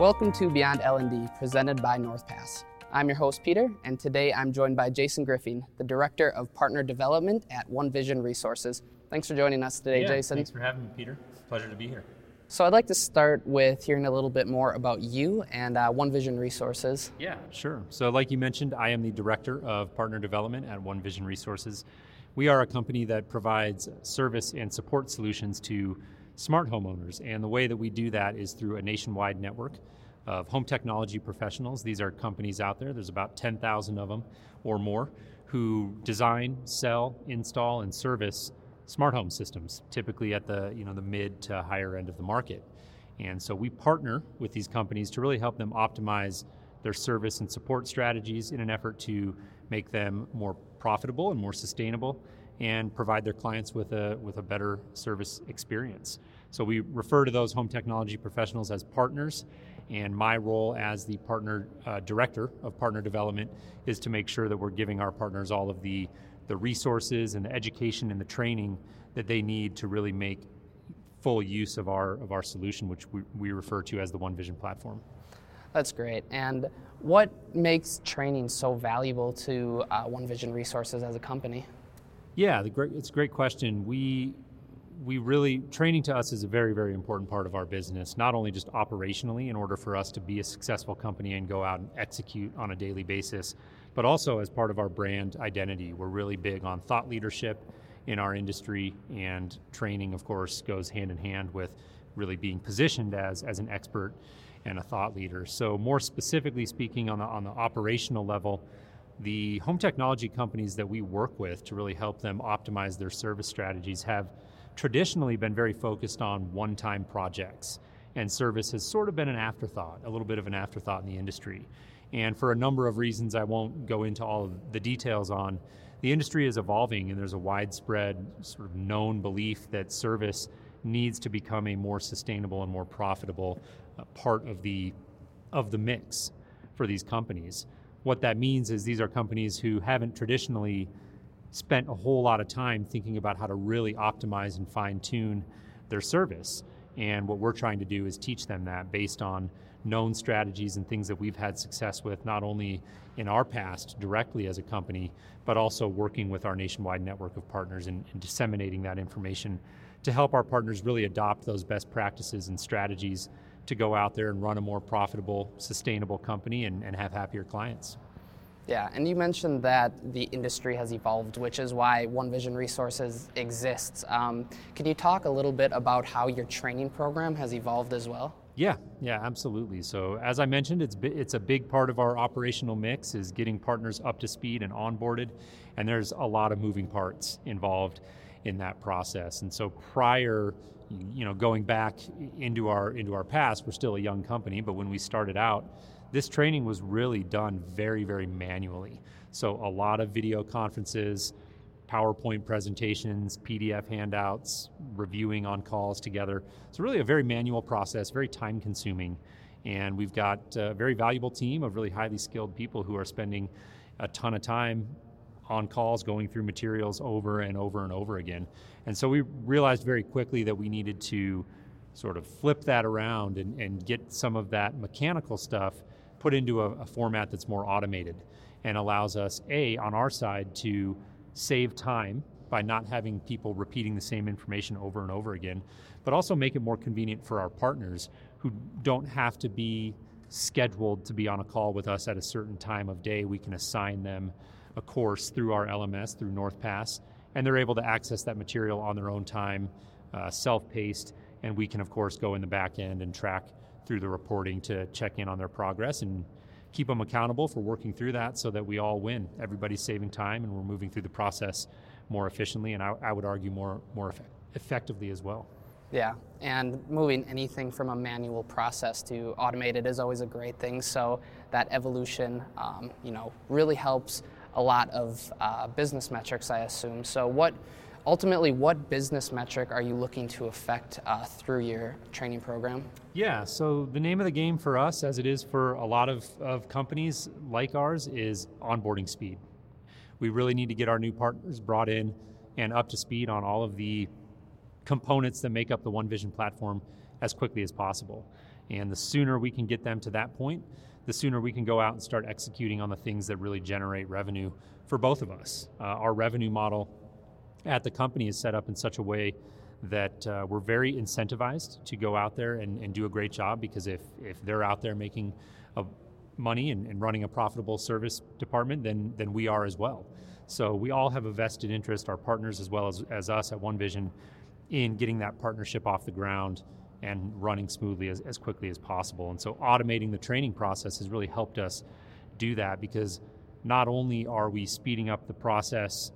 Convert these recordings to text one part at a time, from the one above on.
Welcome to Beyond L&D, presented by NorthPass. I'm your host, Peter, and today I'm joined by Jason Griffin, the Director of Partner Development at One Vision Resources. Thanks for joining us today, yeah, Jason. Thanks for having me, Peter. Pleasure to be here. So I'd like to start with hearing a little bit more about you and uh, One Vision Resources. Yeah, sure. So, like you mentioned, I am the Director of Partner Development at One Vision Resources. We are a company that provides service and support solutions to smart homeowners, and the way that we do that is through a nationwide network of home technology professionals. These are companies out there, there's about 10,000 of them or more, who design, sell, install, and service smart home systems, typically at the you know the mid to higher end of the market. And so we partner with these companies to really help them optimize their service and support strategies in an effort to make them more profitable and more sustainable and provide their clients with a with a better service experience. So we refer to those home technology professionals as partners and my role as the partner uh, director of partner development is to make sure that we're giving our partners all of the the resources and the education and the training that they need to really make full use of our of our solution, which we, we refer to as the One Vision platform. That's great. And what makes training so valuable to uh, One Vision Resources as a company? Yeah, great, it's a great question. We we really training to us is a very very important part of our business not only just operationally in order for us to be a successful company and go out and execute on a daily basis but also as part of our brand identity. We're really big on thought leadership in our industry, and training, of course, goes hand in hand with really being positioned as, as an expert and a thought leader. So, more specifically speaking, on the, on the operational level, the home technology companies that we work with to really help them optimize their service strategies have traditionally been very focused on one time projects. And service has sort of been an afterthought, a little bit of an afterthought in the industry. And for a number of reasons I won't go into all of the details on, the industry is evolving and there's a widespread sort of known belief that service needs to become a more sustainable and more profitable uh, part of the of the mix for these companies. What that means is these are companies who haven't traditionally spent a whole lot of time thinking about how to really optimize and fine tune their service. And what we're trying to do is teach them that based on known strategies and things that we've had success with, not only in our past directly as a company, but also working with our nationwide network of partners and, and disseminating that information to help our partners really adopt those best practices and strategies to go out there and run a more profitable, sustainable company and, and have happier clients. Yeah, and you mentioned that the industry has evolved, which is why One Vision Resources exists. Um, can you talk a little bit about how your training program has evolved as well? Yeah, yeah, absolutely. So as I mentioned, it's it's a big part of our operational mix is getting partners up to speed and onboarded, and there's a lot of moving parts involved in that process. And so prior, you know, going back into our into our past, we're still a young company, but when we started out, this training was really done very very manually. So a lot of video conferences, PowerPoint presentations, PDF handouts, reviewing on calls together. So, really, a very manual process, very time consuming. And we've got a very valuable team of really highly skilled people who are spending a ton of time on calls going through materials over and over and over again. And so we realized very quickly that we needed to sort of flip that around and, and get some of that mechanical stuff put into a, a format that's more automated and allows us, A, on our side, to save time by not having people repeating the same information over and over again, but also make it more convenient for our partners who don't have to be scheduled to be on a call with us at a certain time of day. We can assign them a course through our LMS, through NorthPass, and they're able to access that material on their own time, uh, self paced, and we can, of course, go in the back end and track through the reporting to check in on their progress and keep them accountable for working through that so that we all win. Everybody's saving time and we're moving through the process more efficiently and I, I would argue more, more effect- effectively as well. Yeah, and moving anything from a manual process to automated is always a great thing. So that evolution, um, you know, really helps a lot of uh, business metrics, I assume. So what ultimately, what business metric are you looking to affect uh, through your training program? Yeah, so the name of the game for us, as it is for a lot of, of companies like ours, is onboarding speed. We really need to get our new partners brought in and up to speed on all of the components that make up the One Vision platform as quickly as possible. And the sooner we can get them to that point, the sooner we can go out and start executing on the things that really generate revenue for both of us. Uh, our revenue model at the company is set up in such a way that uh, we're very incentivized to go out there and, and, do a great job because if, if they're out there making a, money and, and, running a profitable service department, then, then we are as well. So we all have a vested interest, our partners as well as, as us at One Vision, in getting that partnership off the ground and running smoothly as, as quickly as possible. And so automating the training process has really helped us do that because not only are we speeding up the process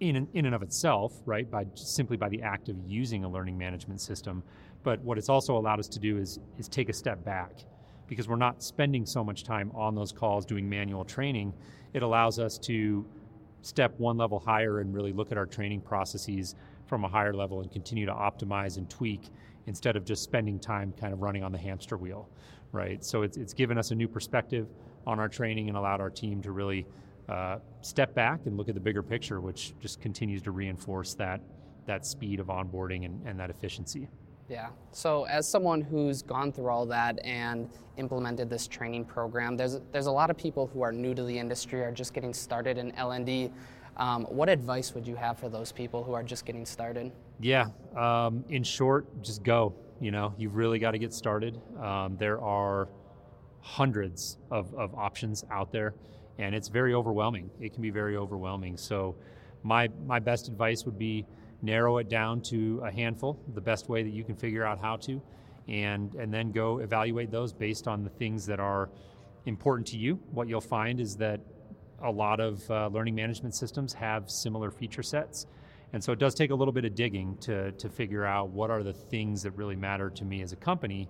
in, in and of itself, right, by simply by the act of using a learning management system. But what it's also allowed us to do is, is take a step back because we're not spending so much time on those calls doing manual training. It allows us to step one level higher and really look at our training processes from a higher level and continue to optimize and tweak instead of just spending time kind of running on the hamster wheel, right? So it's, it's given us a new perspective on our training and allowed our team to really uh, step back and look at the bigger picture, which just continues to reinforce that that speed of onboarding and, and that efficiency. Yeah. So as someone who's gone through all that and implemented this training program, there's there's a lot of people who are new to the industry, are just getting started in L&D. Um, what advice would you have for those people who are just getting started? Yeah. Um, in short, just go. You know, you've really got to get started. Um, there are hundreds of, of options out there and it's very overwhelming. It can be very overwhelming. So, my my best advice would be narrow it down to a handful, the best way that you can figure out how to, and and then go evaluate those based on the things that are important to you. What you'll find is that a lot of uh, learning management systems have similar feature sets. And so it does take a little bit of digging to, to figure out what are the things that really matter to me as a company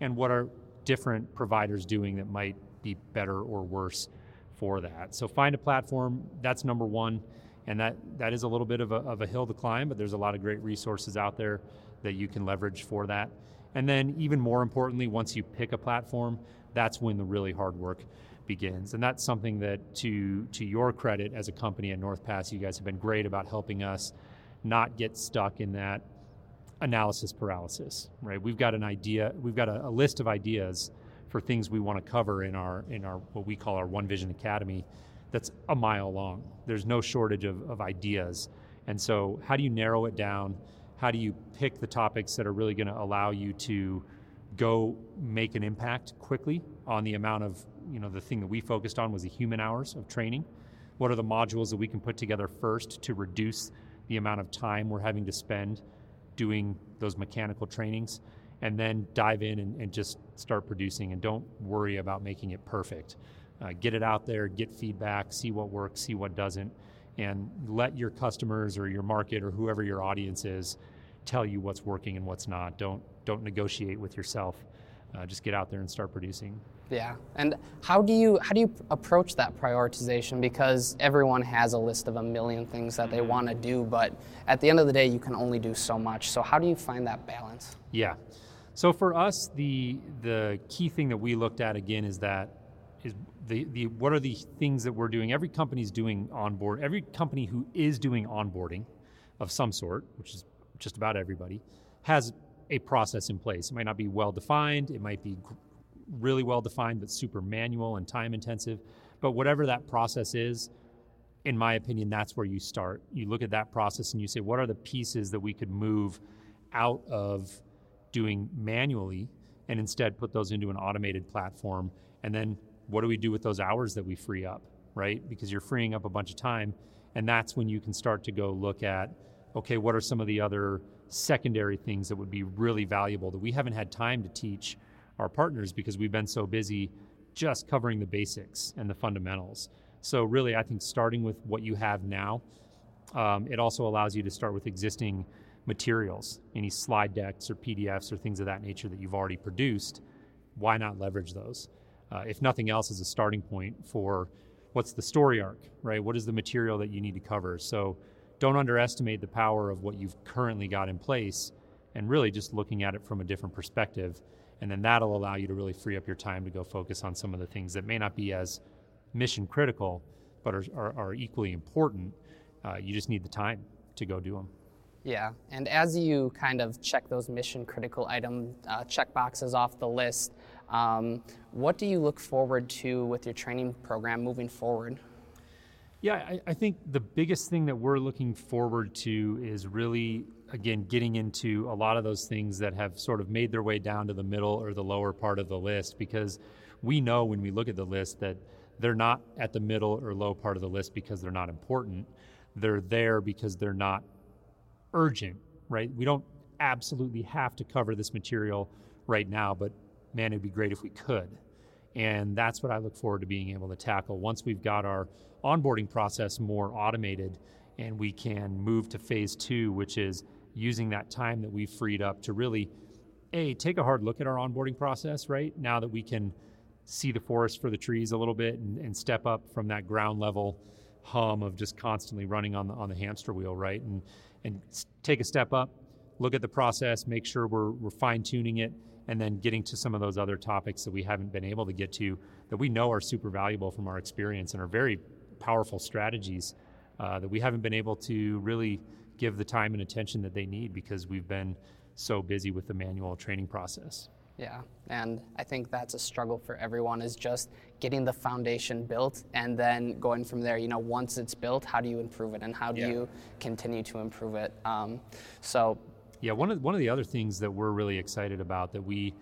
and what are different providers doing that might be better or worse for that. So find a platform. That's number one, and that that is a little bit of a, of a hill to climb, but there's a lot of great resources out there that you can leverage for that. And then even more importantly, once you pick a platform, that's when the really hard work begins. And that's something that to to your credit as a company at NorthPass, you guys have been great about helping us not get stuck in that analysis paralysis, right? We've got an idea, we've got a, a list of ideas for things we want to cover in our in our what we call our One Vision Academy that's a mile long. There's no shortage of, of ideas. And so how do you narrow it down? How do you pick the topics that are really going to allow you to go make an impact quickly on the amount of, you know, the thing that we focused on was the human hours of training. What are the modules that we can put together first to reduce the amount of time we're having to spend doing those mechanical trainings? and then dive in and, and just start producing and don't worry about making it perfect. Uh, get it out there, get feedback, see what works, see what doesn't, and let your customers or your market or whoever your audience is tell you what's working and what's not. Don't don't negotiate with yourself. Uh, just get out there and start producing. Yeah, and how do you how do you approach that prioritization? Because everyone has a list of a million things that they want to do, but at the end of the day, you can only do so much. So how do you find that balance? Yeah. So for us, the the key thing that we looked at again is that is the, the what are the things that we're doing? Every company's doing onboard. Every company who is doing onboarding of some sort, which is just about everybody, has a process in place. It might not be well defined. It might be really well defined, but super manual and time intensive. But whatever that process is, in my opinion, that's where you start. You look at that process and you say, what are the pieces that we could move out of doing manually and instead put those into an automated platform. And then what do we do with those hours that we free up, right? Because you're freeing up a bunch of time. And that's when you can start to go look at, okay, what are some of the other secondary things that would be really valuable that we haven't had time to teach our partners because we've been so busy just covering the basics and the fundamentals. So, really, I think starting with what you have now, um, it also allows you to start with existing materials, any slide decks or PDFs or things of that nature that you've already produced, why not leverage those? Uh, if nothing else, as a starting point for what's the story arc, right? What is the material that you need to cover? So don't underestimate the power of what you've currently got in place and really just looking at it from a different perspective. And then that'll allow you to really free up your time to go focus on some of the things that may not be as mission critical, but are, are, are equally important. Uh, you just need the time to go do them. Yeah, and as you kind of check those mission critical item uh, check boxes off the list, um, what do you look forward to with your training program moving forward? Yeah, I, I, think the biggest thing that we're looking forward to is really, again, getting into a lot of those things that have sort of made their way down to the middle or the lower part of the list because we know when we look at the list that they're not at the middle or low part of the list because they're not important. They're there because they're not urgent, right? We don't absolutely have to cover this material right now, but man, it'd be great if we could. And that's what I look forward to being able to tackle once we've got our onboarding process more automated and we can move to phase two, which is using that time that we've freed up to really, A, take a hard look at our onboarding process, right? Now that we can see the forest for the trees a little bit and, and step up from that ground level hum of just constantly running on the, on the hamster wheel, right? And, and take a step up, look at the process, make sure we're, we're fine tuning it, and then getting to some of those other topics that we haven't been able to get to that we know are super valuable from our experience and are very powerful strategies uh, that we haven't been able to really give the time and attention that they need because we've been so busy with the manual training process. Yeah, and I think that's a struggle for everyone is just getting the foundation built and then going from there. You know, once it's built, how do you improve it and how do yeah. you continue to improve it? Um, so, yeah, one of one of the other things that we're really excited about that we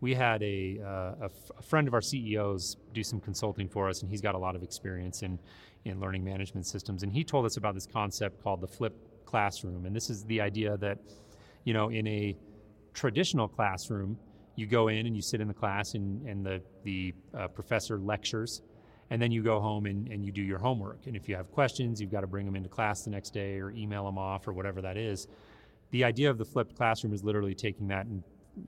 we had a, uh, a, f- a friend of our CEOs do some consulting for us, and he's got a lot of experience in in learning management systems. And he told us about this concept called the flip classroom. And this is the idea that, you know, in a traditional classroom, you go in and you sit in the class, and, and the the uh, professor lectures, and then you go home and, and you do your homework. And if you have questions, you've got to bring them into class the next day or email them off or whatever that is. The idea of the flipped classroom is literally taking that and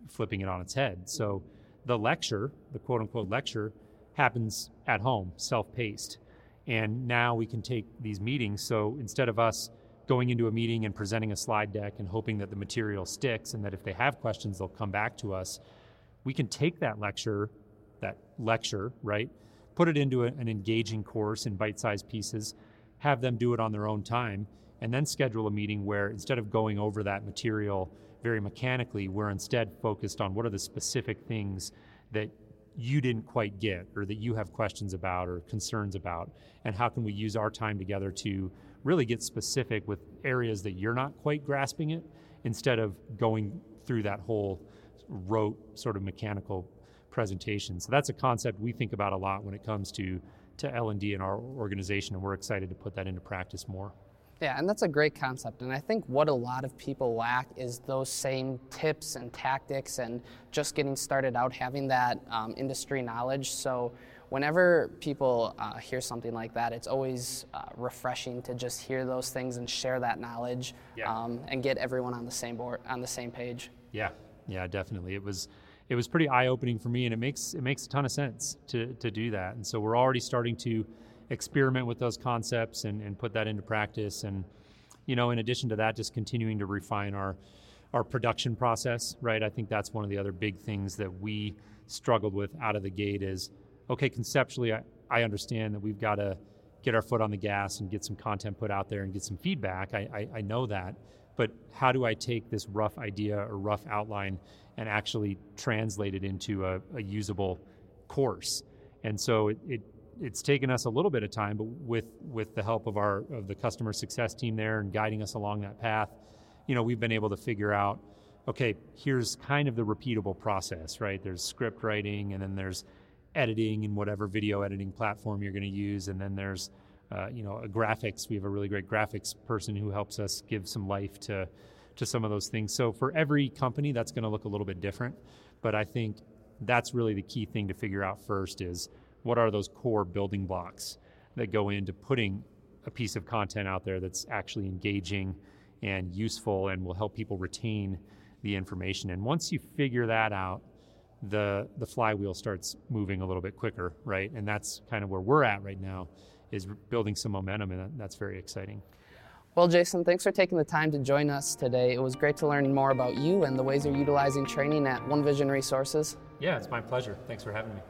flipping it on its head. So the lecture, the quote unquote lecture, happens at home, self paced. And now we can take these meetings. So instead of us going into a meeting and presenting a slide deck and hoping that the material sticks and that if they have questions, they'll come back to us, we can take that lecture, that lecture, right, put it into a, an engaging course in bite sized pieces, have them do it on their own time, and then schedule a meeting where instead of going over that material very mechanically, we're instead focused on what are the specific things that you didn't quite get or that you have questions about or concerns about? And how can we use our time together to really get specific with areas that you're not quite grasping it instead of going through that whole rote sort of mechanical presentation? So that's a concept we think about a lot when it comes to to l&d in our organization and we're excited to put that into practice more yeah, and that's a great concept. And I think what a lot of people lack is those same tips and tactics and just getting started out, having that um, industry knowledge. So whenever people uh, hear something like that, it's always uh, refreshing to just hear those things and share that knowledge yeah. um, and get everyone on the same board, on the same page. Yeah, yeah, definitely. It was it was pretty eye opening for me, and it makes it makes a ton of sense to to do that. And so we're already starting to experiment with those concepts and, and put that into practice. And, you know, in addition to that, just continuing to refine our our production process, right? I think that's one of the other big things that we struggled with out of the gate is, okay, conceptually, I, I understand that we've got to get our foot on the gas and get some content put out there and get some feedback. I, I, I know that. But how do I take this rough idea or rough outline and actually translate it into a, a usable course? And so it, it it's taken us a little bit of time, but with with the help of our of the customer success team there and guiding us along that path, you know, we've been able to figure out, okay, here's kind of the repeatable process, right? There's script writing, and then there's editing and whatever video editing platform you're going to use, and then there's uh, you know, graphics. We have a really great graphics person who helps us give some life to to some of those things. So for every company, that's going to look a little bit different, but I think that's really the key thing to figure out first is what are those core building blocks that go into putting a piece of content out there that's actually engaging and useful and will help people retain the information. And once you figure that out, the the flywheel starts moving a little bit quicker, right? And that's kind of where we're at right now, is building some momentum, and that's very exciting. Well, Jason, thanks for taking the time to join us today. It was great to learn more about you and the ways you're utilizing training at One Vision Resources. Yeah, it's my pleasure. Thanks for having me.